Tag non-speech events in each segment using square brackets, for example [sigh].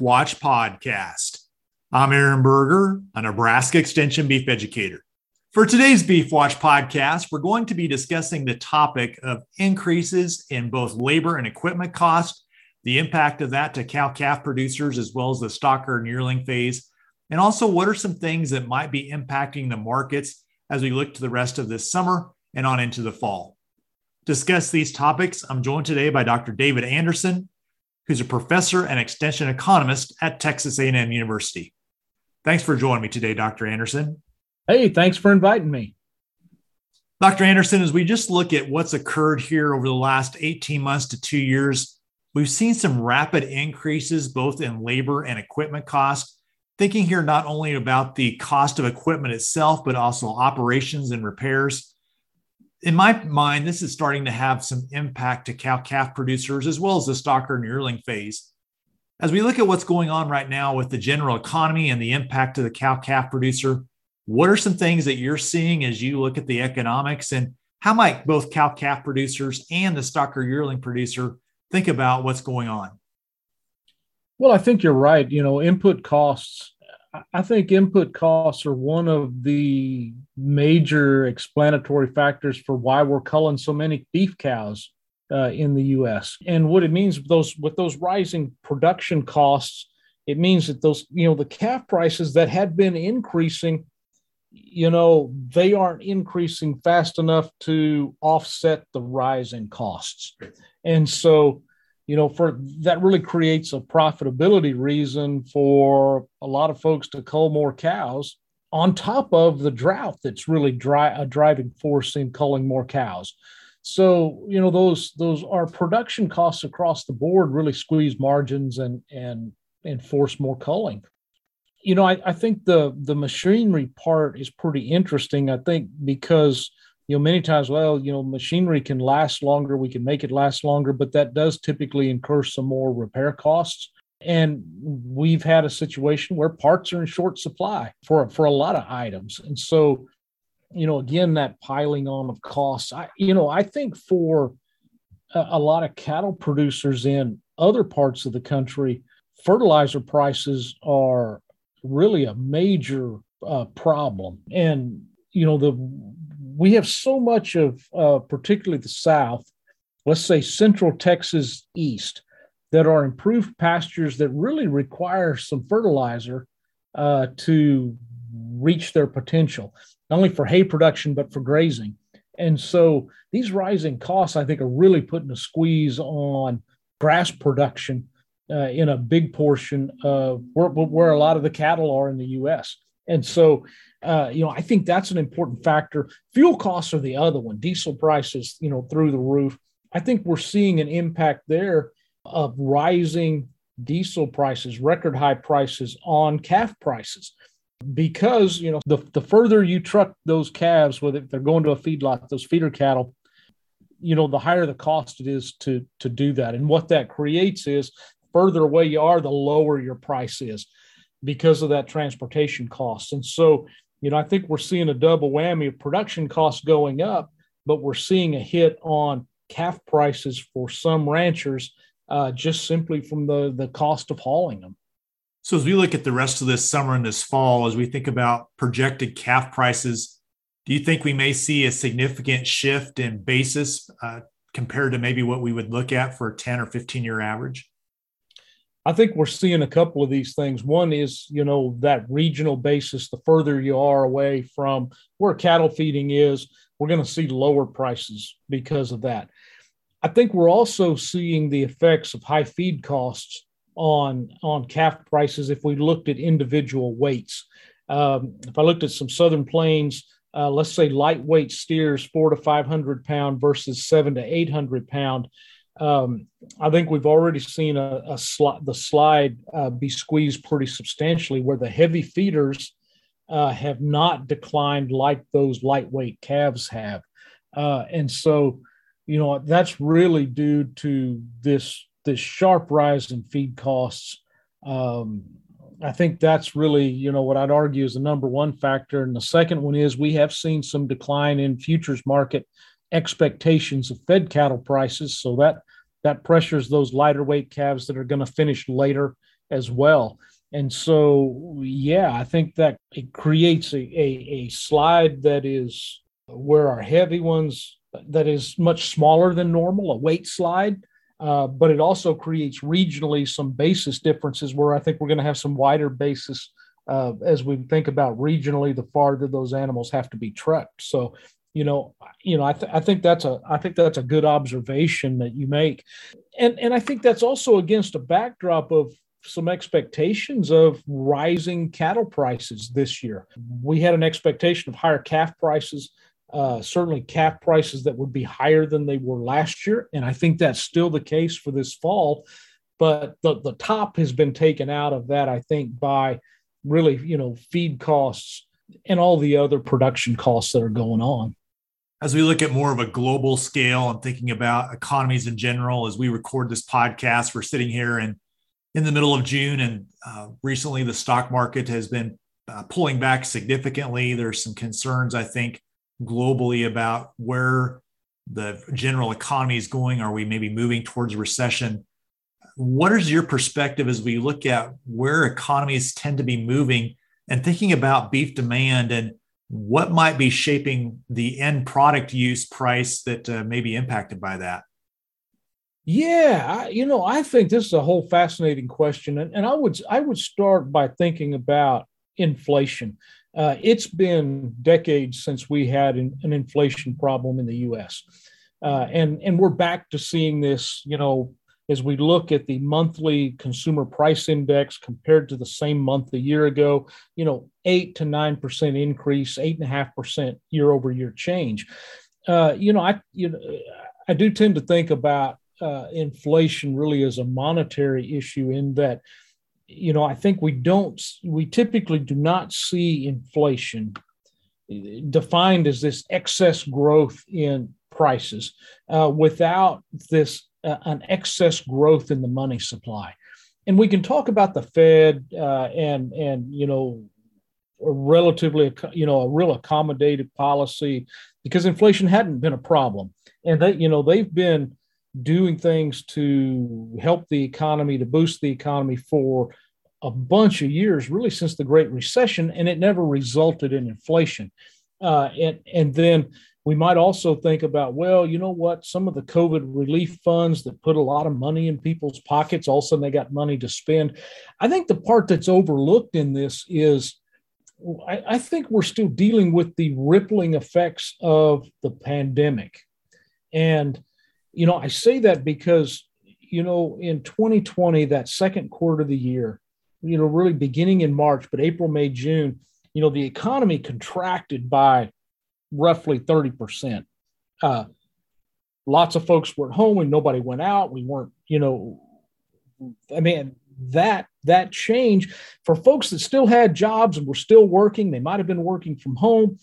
Watch podcast. I'm Aaron Berger, a Nebraska Extension beef educator. For today's Beef Watch podcast, we're going to be discussing the topic of increases in both labor and equipment cost, the impact of that to cow calf producers, as well as the stocker and yearling phase, and also what are some things that might be impacting the markets as we look to the rest of this summer and on into the fall. Discuss these topics, I'm joined today by Dr. David Anderson, who's a professor and extension economist at Texas A&M University. Thanks for joining me today, Dr. Anderson. Hey, thanks for inviting me. Dr. Anderson, as we just look at what's occurred here over the last 18 months to two years, we've seen some rapid increases both in labor and equipment costs. Thinking here not only about the cost of equipment itself, but also operations and repairs in my mind, this is starting to have some impact to cow calf producers as well as the stocker and yearling phase. As we look at what's going on right now with the general economy and the impact to the cow calf producer, what are some things that you're seeing as you look at the economics and how might both cow calf producers and the stocker yearling producer think about what's going on? Well, I think you're right. You know, input costs I think input costs are one of the major explanatory factors for why we're culling so many beef cows uh, in the U.S. And what it means with those with those rising production costs, it means that those you know the calf prices that had been increasing, you know, they aren't increasing fast enough to offset the rise in costs, and so you know, for that really creates a profitability reason for a lot of folks to cull more cows on top of the drought that's really dry, a driving force in culling more cows. So, you know, those those are production costs across the board really squeeze margins and and and force more culling. You know, I, I think the the machinery part is pretty interesting. I think because you know, many times, well, you know, machinery can last longer, we can make it last longer, but that does typically incur some more repair costs. And we've had a situation where parts are in short supply for, for a lot of items. And so, you know, again, that piling on of costs, I, you know, I think for a, a lot of cattle producers in other parts of the country, fertilizer prices are really a major uh, problem. And, you know, the we have so much of, uh, particularly the South, let's say Central Texas East, that are improved pastures that really require some fertilizer uh, to reach their potential, not only for hay production, but for grazing. And so these rising costs, I think, are really putting a squeeze on grass production uh, in a big portion of where, where a lot of the cattle are in the U.S. And so uh, you know, I think that's an important factor. Fuel costs are the other one. Diesel prices, you know, through the roof. I think we're seeing an impact there of rising diesel prices, record high prices on calf prices. Because you know, the, the further you truck those calves, whether they're going to a feedlot, those feeder cattle, you know, the higher the cost it is to to do that. And what that creates is further away you are, the lower your price is because of that transportation cost. And so you know, I think we're seeing a double whammy of production costs going up, but we're seeing a hit on calf prices for some ranchers uh, just simply from the, the cost of hauling them. So, as we look at the rest of this summer and this fall, as we think about projected calf prices, do you think we may see a significant shift in basis uh, compared to maybe what we would look at for a 10 or 15 year average? I think we're seeing a couple of these things. One is, you know, that regional basis, the further you are away from where cattle feeding is, we're going to see lower prices because of that. I think we're also seeing the effects of high feed costs on on calf prices if we looked at individual weights. Um, if I looked at some Southern Plains, uh, let's say lightweight steers, four to 500 pound versus seven to 800 pound, um, I think we've already seen a, a sli- the slide uh, be squeezed pretty substantially, where the heavy feeders uh, have not declined like those lightweight calves have, uh, and so you know that's really due to this this sharp rise in feed costs. Um, I think that's really you know what I'd argue is the number one factor, and the second one is we have seen some decline in futures market expectations of fed cattle prices. So that that pressures those lighter weight calves that are going to finish later as well. And so, yeah, I think that it creates a, a, a slide that is where our heavy ones that is much smaller than normal, a weight slide. Uh, but it also creates regionally some basis differences where I think we're going to have some wider basis uh, as we think about regionally the farther those animals have to be trucked. So, you know, you know, I, th- I think that's a I think that's a good observation that you make, and and I think that's also against a backdrop of some expectations of rising cattle prices this year. We had an expectation of higher calf prices, uh, certainly calf prices that would be higher than they were last year. And I think that's still the case for this fall. But the, the top has been taken out of that, I think, by really, you know, feed costs and all the other production costs that are going on. As we look at more of a global scale and thinking about economies in general, as we record this podcast, we're sitting here in in the middle of June, and uh, recently the stock market has been uh, pulling back significantly. There's some concerns, I think, globally about where the general economy is going. Are we maybe moving towards recession? What is your perspective as we look at where economies tend to be moving and thinking about beef demand and what might be shaping the end product use price that uh, may be impacted by that? Yeah, I, you know, I think this is a whole fascinating question, and, and I would I would start by thinking about inflation. Uh, it's been decades since we had an, an inflation problem in the U.S., uh, and and we're back to seeing this. You know, as we look at the monthly consumer price index compared to the same month a year ago, you know, eight to nine percent increase, eight and a half percent year over year change. Uh, you know, I you know I do tend to think about uh, inflation really as a monetary issue in that you know i think we don't we typically do not see inflation defined as this excess growth in prices uh, without this uh, an excess growth in the money supply and we can talk about the fed uh, and and you know a relatively you know a real accommodative policy because inflation hadn't been a problem and they you know they've been doing things to help the economy, to boost the economy for a bunch of years, really since the Great Recession, and it never resulted in inflation. Uh, and, and then we might also think about, well, you know what? Some of the COVID relief funds that put a lot of money in people's pockets, all of a sudden they got money to spend. I think the part that's overlooked in this is I, I think we're still dealing with the rippling effects of the pandemic. And you know, I say that because, you know, in 2020, that second quarter of the year, you know, really beginning in March, but April, May, June, you know, the economy contracted by roughly 30%. Uh, lots of folks were at home and nobody went out. We weren't, you know, I mean, that that change for folks that still had jobs and were still working, they might have been working from home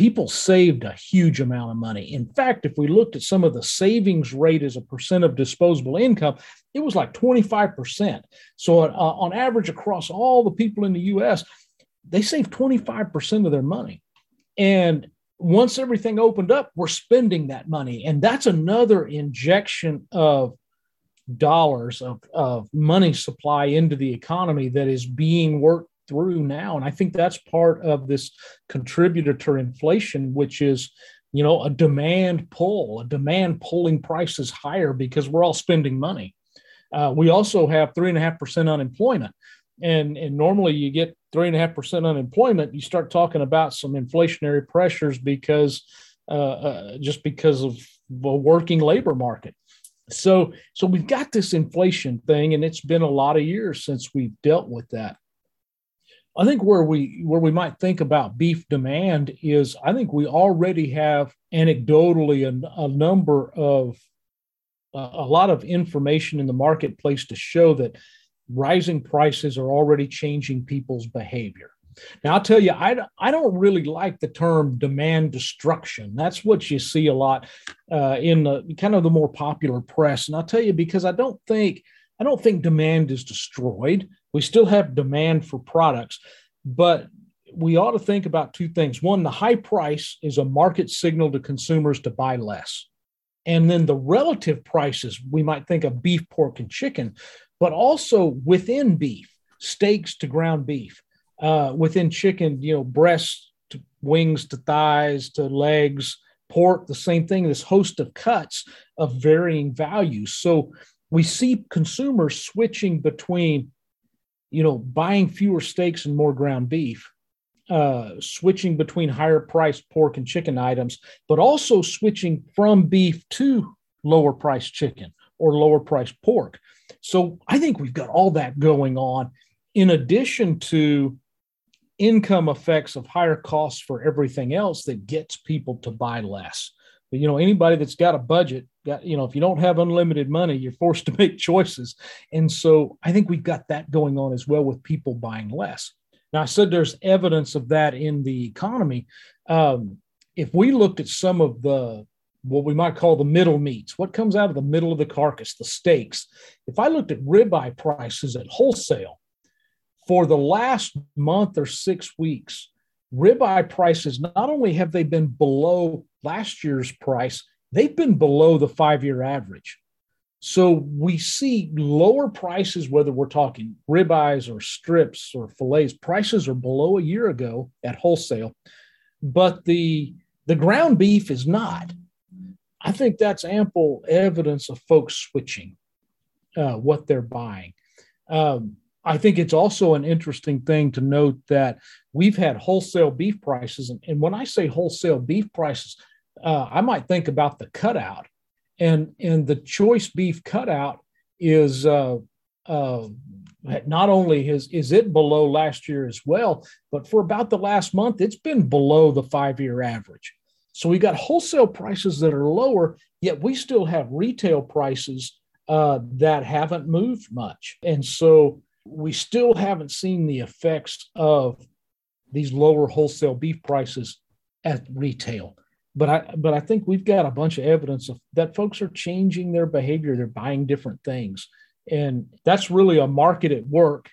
people saved a huge amount of money. In fact, if we looked at some of the savings rate as a percent of disposable income, it was like 25%. So, uh, on average, across all the people in the US, they saved 25% of their money. And once everything opened up, we're spending that money. And that's another injection of dollars of, of money supply into the economy that is being worked through now. And I think that's part of this contributor to inflation, which is, you know, a demand pull, a demand pulling prices higher because we're all spending money. Uh, we also have three and a half percent unemployment. And, and normally you get three and a half percent unemployment, you start talking about some inflationary pressures because uh, uh, just because of the working labor market. So, so we've got this inflation thing, and it's been a lot of years since we've dealt with that. I think where we where we might think about beef demand is I think we already have anecdotally a, a number of uh, a lot of information in the marketplace to show that rising prices are already changing people's behavior. Now, I'll tell you, I, I don't really like the term demand destruction. That's what you see a lot uh, in the kind of the more popular press. And I'll tell you, because I don't think I don't think demand is destroyed. We still have demand for products, but we ought to think about two things. One, the high price is a market signal to consumers to buy less. And then the relative prices, we might think of beef, pork, and chicken. But also within beef, steaks to ground beef, uh, within chicken, you know, breasts to wings to thighs to legs, pork, the same thing, this host of cuts of varying values. So we see consumers switching between, you know, buying fewer steaks and more ground beef, uh, switching between higher priced pork and chicken items, but also switching from beef to lower priced chicken or lower priced pork. So I think we've got all that going on in addition to income effects of higher costs for everything else that gets people to buy less. But, you know, anybody that's got a budget, got, you know, if you don't have unlimited money, you're forced [laughs] to make choices. And so I think we've got that going on as well with people buying less. Now, I said there's evidence of that in the economy. Um, if we looked at some of the what we might call the middle meats, what comes out of the middle of the carcass, the steaks. If I looked at ribeye prices at wholesale, for the last month or six weeks, ribeye prices not only have they been below last year's price, they've been below the five year average. So we see lower prices, whether we're talking ribeyes or strips or fillets, prices are below a year ago at wholesale, but the the ground beef is not. I think that's ample evidence of folks switching uh, what they're buying. Um, I think it's also an interesting thing to note that we've had wholesale beef prices. And, and when I say wholesale beef prices, uh, I might think about the cutout. And, and the choice beef cutout is uh, uh, not only is, is it below last year as well, but for about the last month, it's been below the five year average. So we got wholesale prices that are lower, yet we still have retail prices uh, that haven't moved much. And so we still haven't seen the effects of these lower wholesale beef prices at retail. But I but I think we've got a bunch of evidence of that folks are changing their behavior. They're buying different things. And that's really a market at work.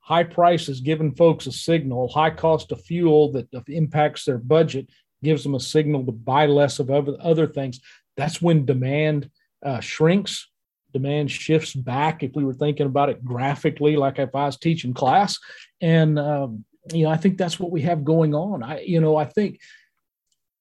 High prices giving folks a signal, high cost of fuel that impacts their budget, gives them a signal to buy less of other, things. That's when demand uh, shrinks. Demand shifts back. If we were thinking about it graphically like if i was teaching class and um, you know i think that's what we have going on. I you know i think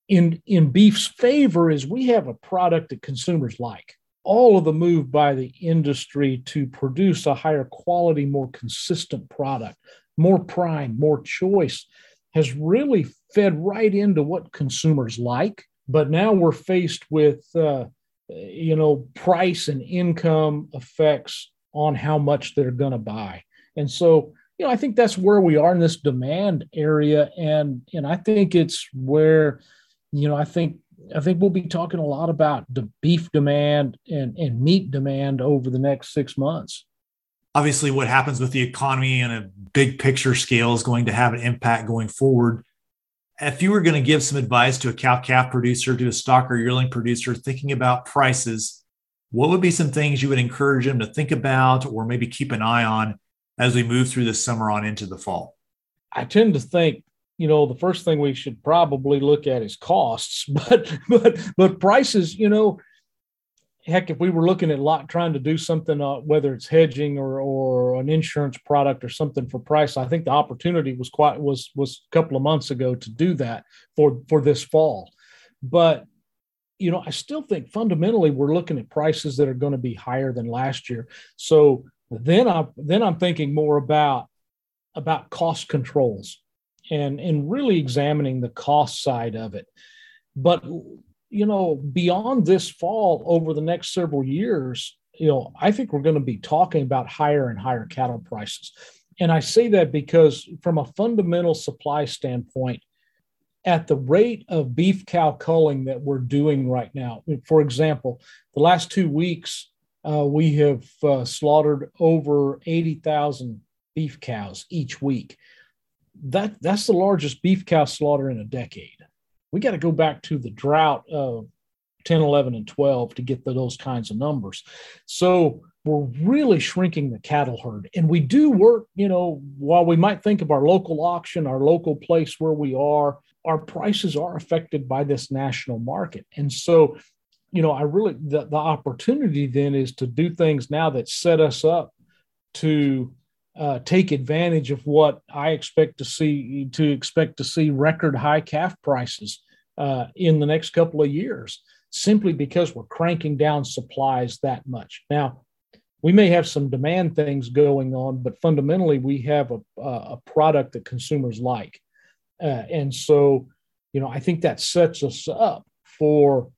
in in beef's favor is we have a product that consumers like. All of the move by the industry to produce a higher quality more consistent product more prime more choice has really fed right into what consumers like but now we're faced with uh, you know, price and income effects on how much they're going to buy. And so, you know, I think that's where we are in this demand area. And, and I think it's where, you know, I think, I think we'll be talking a lot about the beef demand and, and meat demand over the next six months. Obviously, what happens with the economy and a big picture scale is going to have an impact going forward if you were going to give some advice to a cow calf producer, to a stocker yearling producer thinking about prices, what would be some things you would encourage them to think about or maybe keep an eye on as we move through the summer on into the fall? I tend to think, you know, the first thing we should probably look at is costs, [laughs] but but but prices, you know, heck, if we were looking at lot trying to do something, uh, whether it's hedging or or an insurance product or something for price, I think the opportunity was quite was was a couple of months ago to do that for for this fall. But you know, I still think fundamentally we're looking at prices that are going to be higher than last year. So then I then I'm thinking more about about cost controls and and really examining the cost side of it. But you know, beyond this fall over the next several years, you know, I think we're going to be talking about higher and higher cattle prices. And I say that because, from a fundamental supply standpoint, at the rate of beef cow culling that we're doing right now, for example, the last two weeks, uh, we have uh, slaughtered over 80,000 beef cows each week. That, that's the largest beef cow slaughter in a decade we got to go back to the drought of 10, 11, and 12 to get the, those kinds of numbers. So we're really shrinking the cattle herd. And we do work, you know, while we might think of our local auction, our local place where we are, our prices are affected by this national market. And so, you know, I really, the, the opportunity then is to do things now that set us up to uh, take advantage of what I expect to see to expect to see record high calf prices uh, in the next couple of years, simply because we're cranking down supplies that much. Now, we may have some demand things going on, but fundamentally, we have a, a product that consumers like, uh, and so you know I think that sets us up for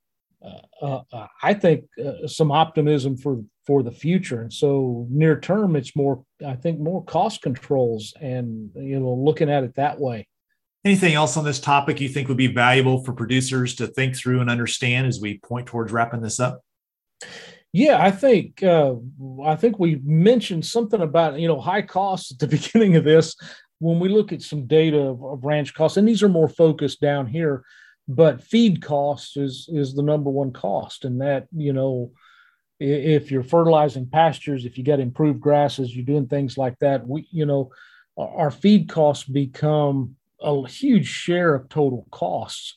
uh, uh, I think uh, some optimism for for the future. And so near term, it's more I think more cost controls and you know looking at it that way. Anything else on this topic you think would be valuable for producers to think through and understand as we point towards wrapping this up? Yeah, I think uh, I think we mentioned something about you know high costs at the [laughs] beginning of this. When we look at some data of, of ranch costs, and these are more focused down here, but feed costs is is the number one cost and that you know if you're fertilizing pastures if you get improved grasses you're doing things like that we you know our feed costs become a huge share of total costs.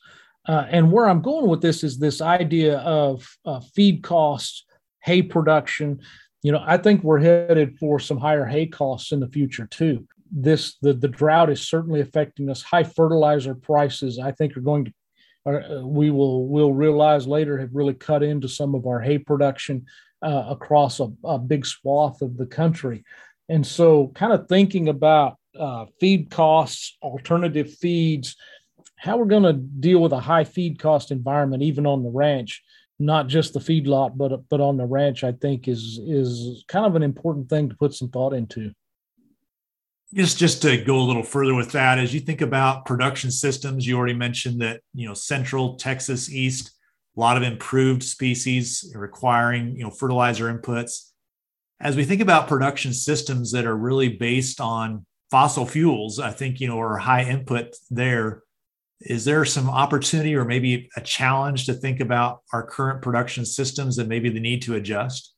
Uh, and where i'm going with this is this idea of uh, feed costs hay production. You know i think we're headed for some higher hay costs in the future too. This the, the drought is certainly affecting us. High fertilizer prices i think are going to uh, we will will realize later have really cut into some of our hay production uh, across a, a, big swath of the country. And so, kind of thinking about uh, feed costs, alternative feeds, how we're going to deal with a high feed cost environment, even on the ranch, not just the feedlot, but but on the ranch, I think is is kind of an important thing to put some thought into. Just just to go a little further with that, as you think about production systems, you already mentioned that you know Central Texas East, a lot of improved species requiring you know fertilizer inputs. As we think about production systems that are really based on fossil fuels, I think you know are high input there. Is there some opportunity or maybe a challenge to think about our current production systems and maybe the need to adjust?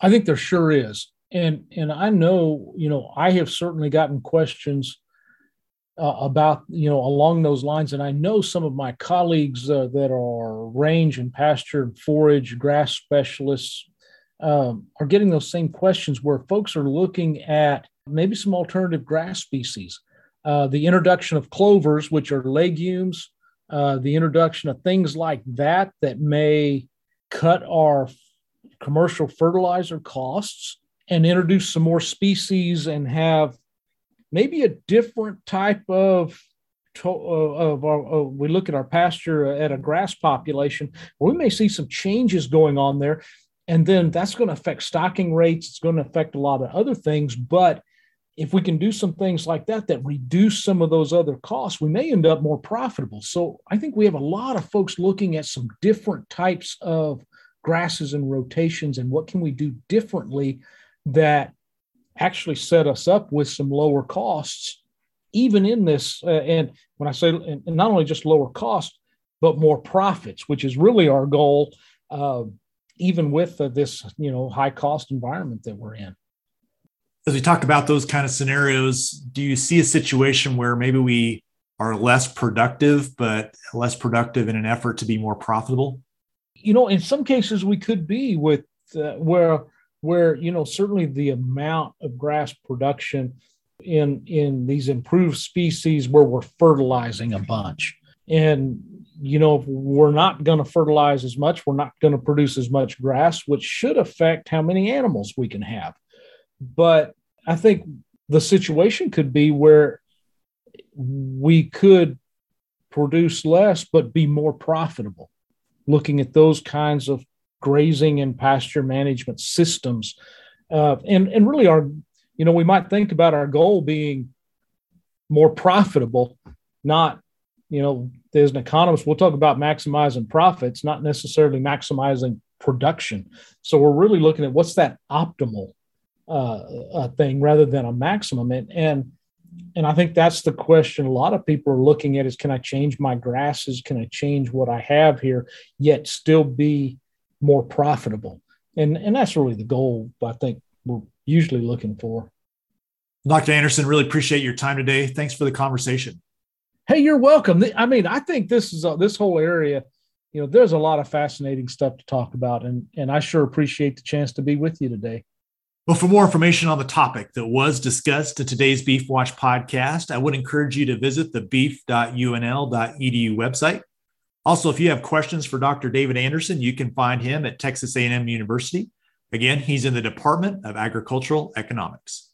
I think there sure is and and I know you know I have certainly gotten questions uh, about you know along those lines, and I know some of my colleagues uh, that are range and pasture and forage grass specialists um, are getting those same questions where folks are looking at maybe some alternative grass species, uh, the introduction of clovers, which are legumes, uh, the introduction of things like that that may cut our commercial fertilizer costs and introduce some more species and have maybe a different type of to, uh, of our, uh, we look at our pasture at a grass population, we may see some changes going on there. And then that's going to affect stocking rates. It's going to affect a lot of other things. But if we can do some things like that that reduce some of those other costs, we may end up more profitable. So I think we have a lot of folks looking at some different types of grasses and rotations and what can we do differently that actually set us up with some lower costs, even in this. Uh, and when I say and not only just lower cost, but more profits, which is really our goal, uh, even with uh, this you know high cost environment that we're in. As we talk about those kind of scenarios, do you see a situation where maybe we are less productive, but less productive in an effort to be more profitable? You know, in some cases, we could be with uh, where where you know certainly the amount of grass production in in these improved species where we're fertilizing a bunch and you know if we're not going to fertilize as much we're not going to produce as much grass which should affect how many animals we can have but i think the situation could be where we could produce less but be more profitable looking at those kinds of grazing and pasture management systems. Uh, and, and really, our, you know, we might think about our goal being more profitable, not, you know, as an economist, we'll talk about maximizing profits, not necessarily maximizing production. So we're really looking at what's that optimal uh, thing rather than a maximum. And, and and I think that's the question a lot of people are looking at is can I change my grasses? Can I change what I have here, yet still be more profitable. And, and that's really the goal I think we're usually looking for. Dr. Anderson, really appreciate your time today. Thanks for the conversation. Hey, you're welcome. I mean, I think this is a, this whole area, you know, there's a lot of fascinating stuff to talk about, and and I sure appreciate the chance to be with you today. Well, for more information on the topic that was discussed in today's Beef Watch podcast, I would encourage you to visit the beef.unl.edu website. Also, if you have questions for Dr. David Anderson, you can find him at Texas A&M University. Again, he's in the Department of Agricultural Economics.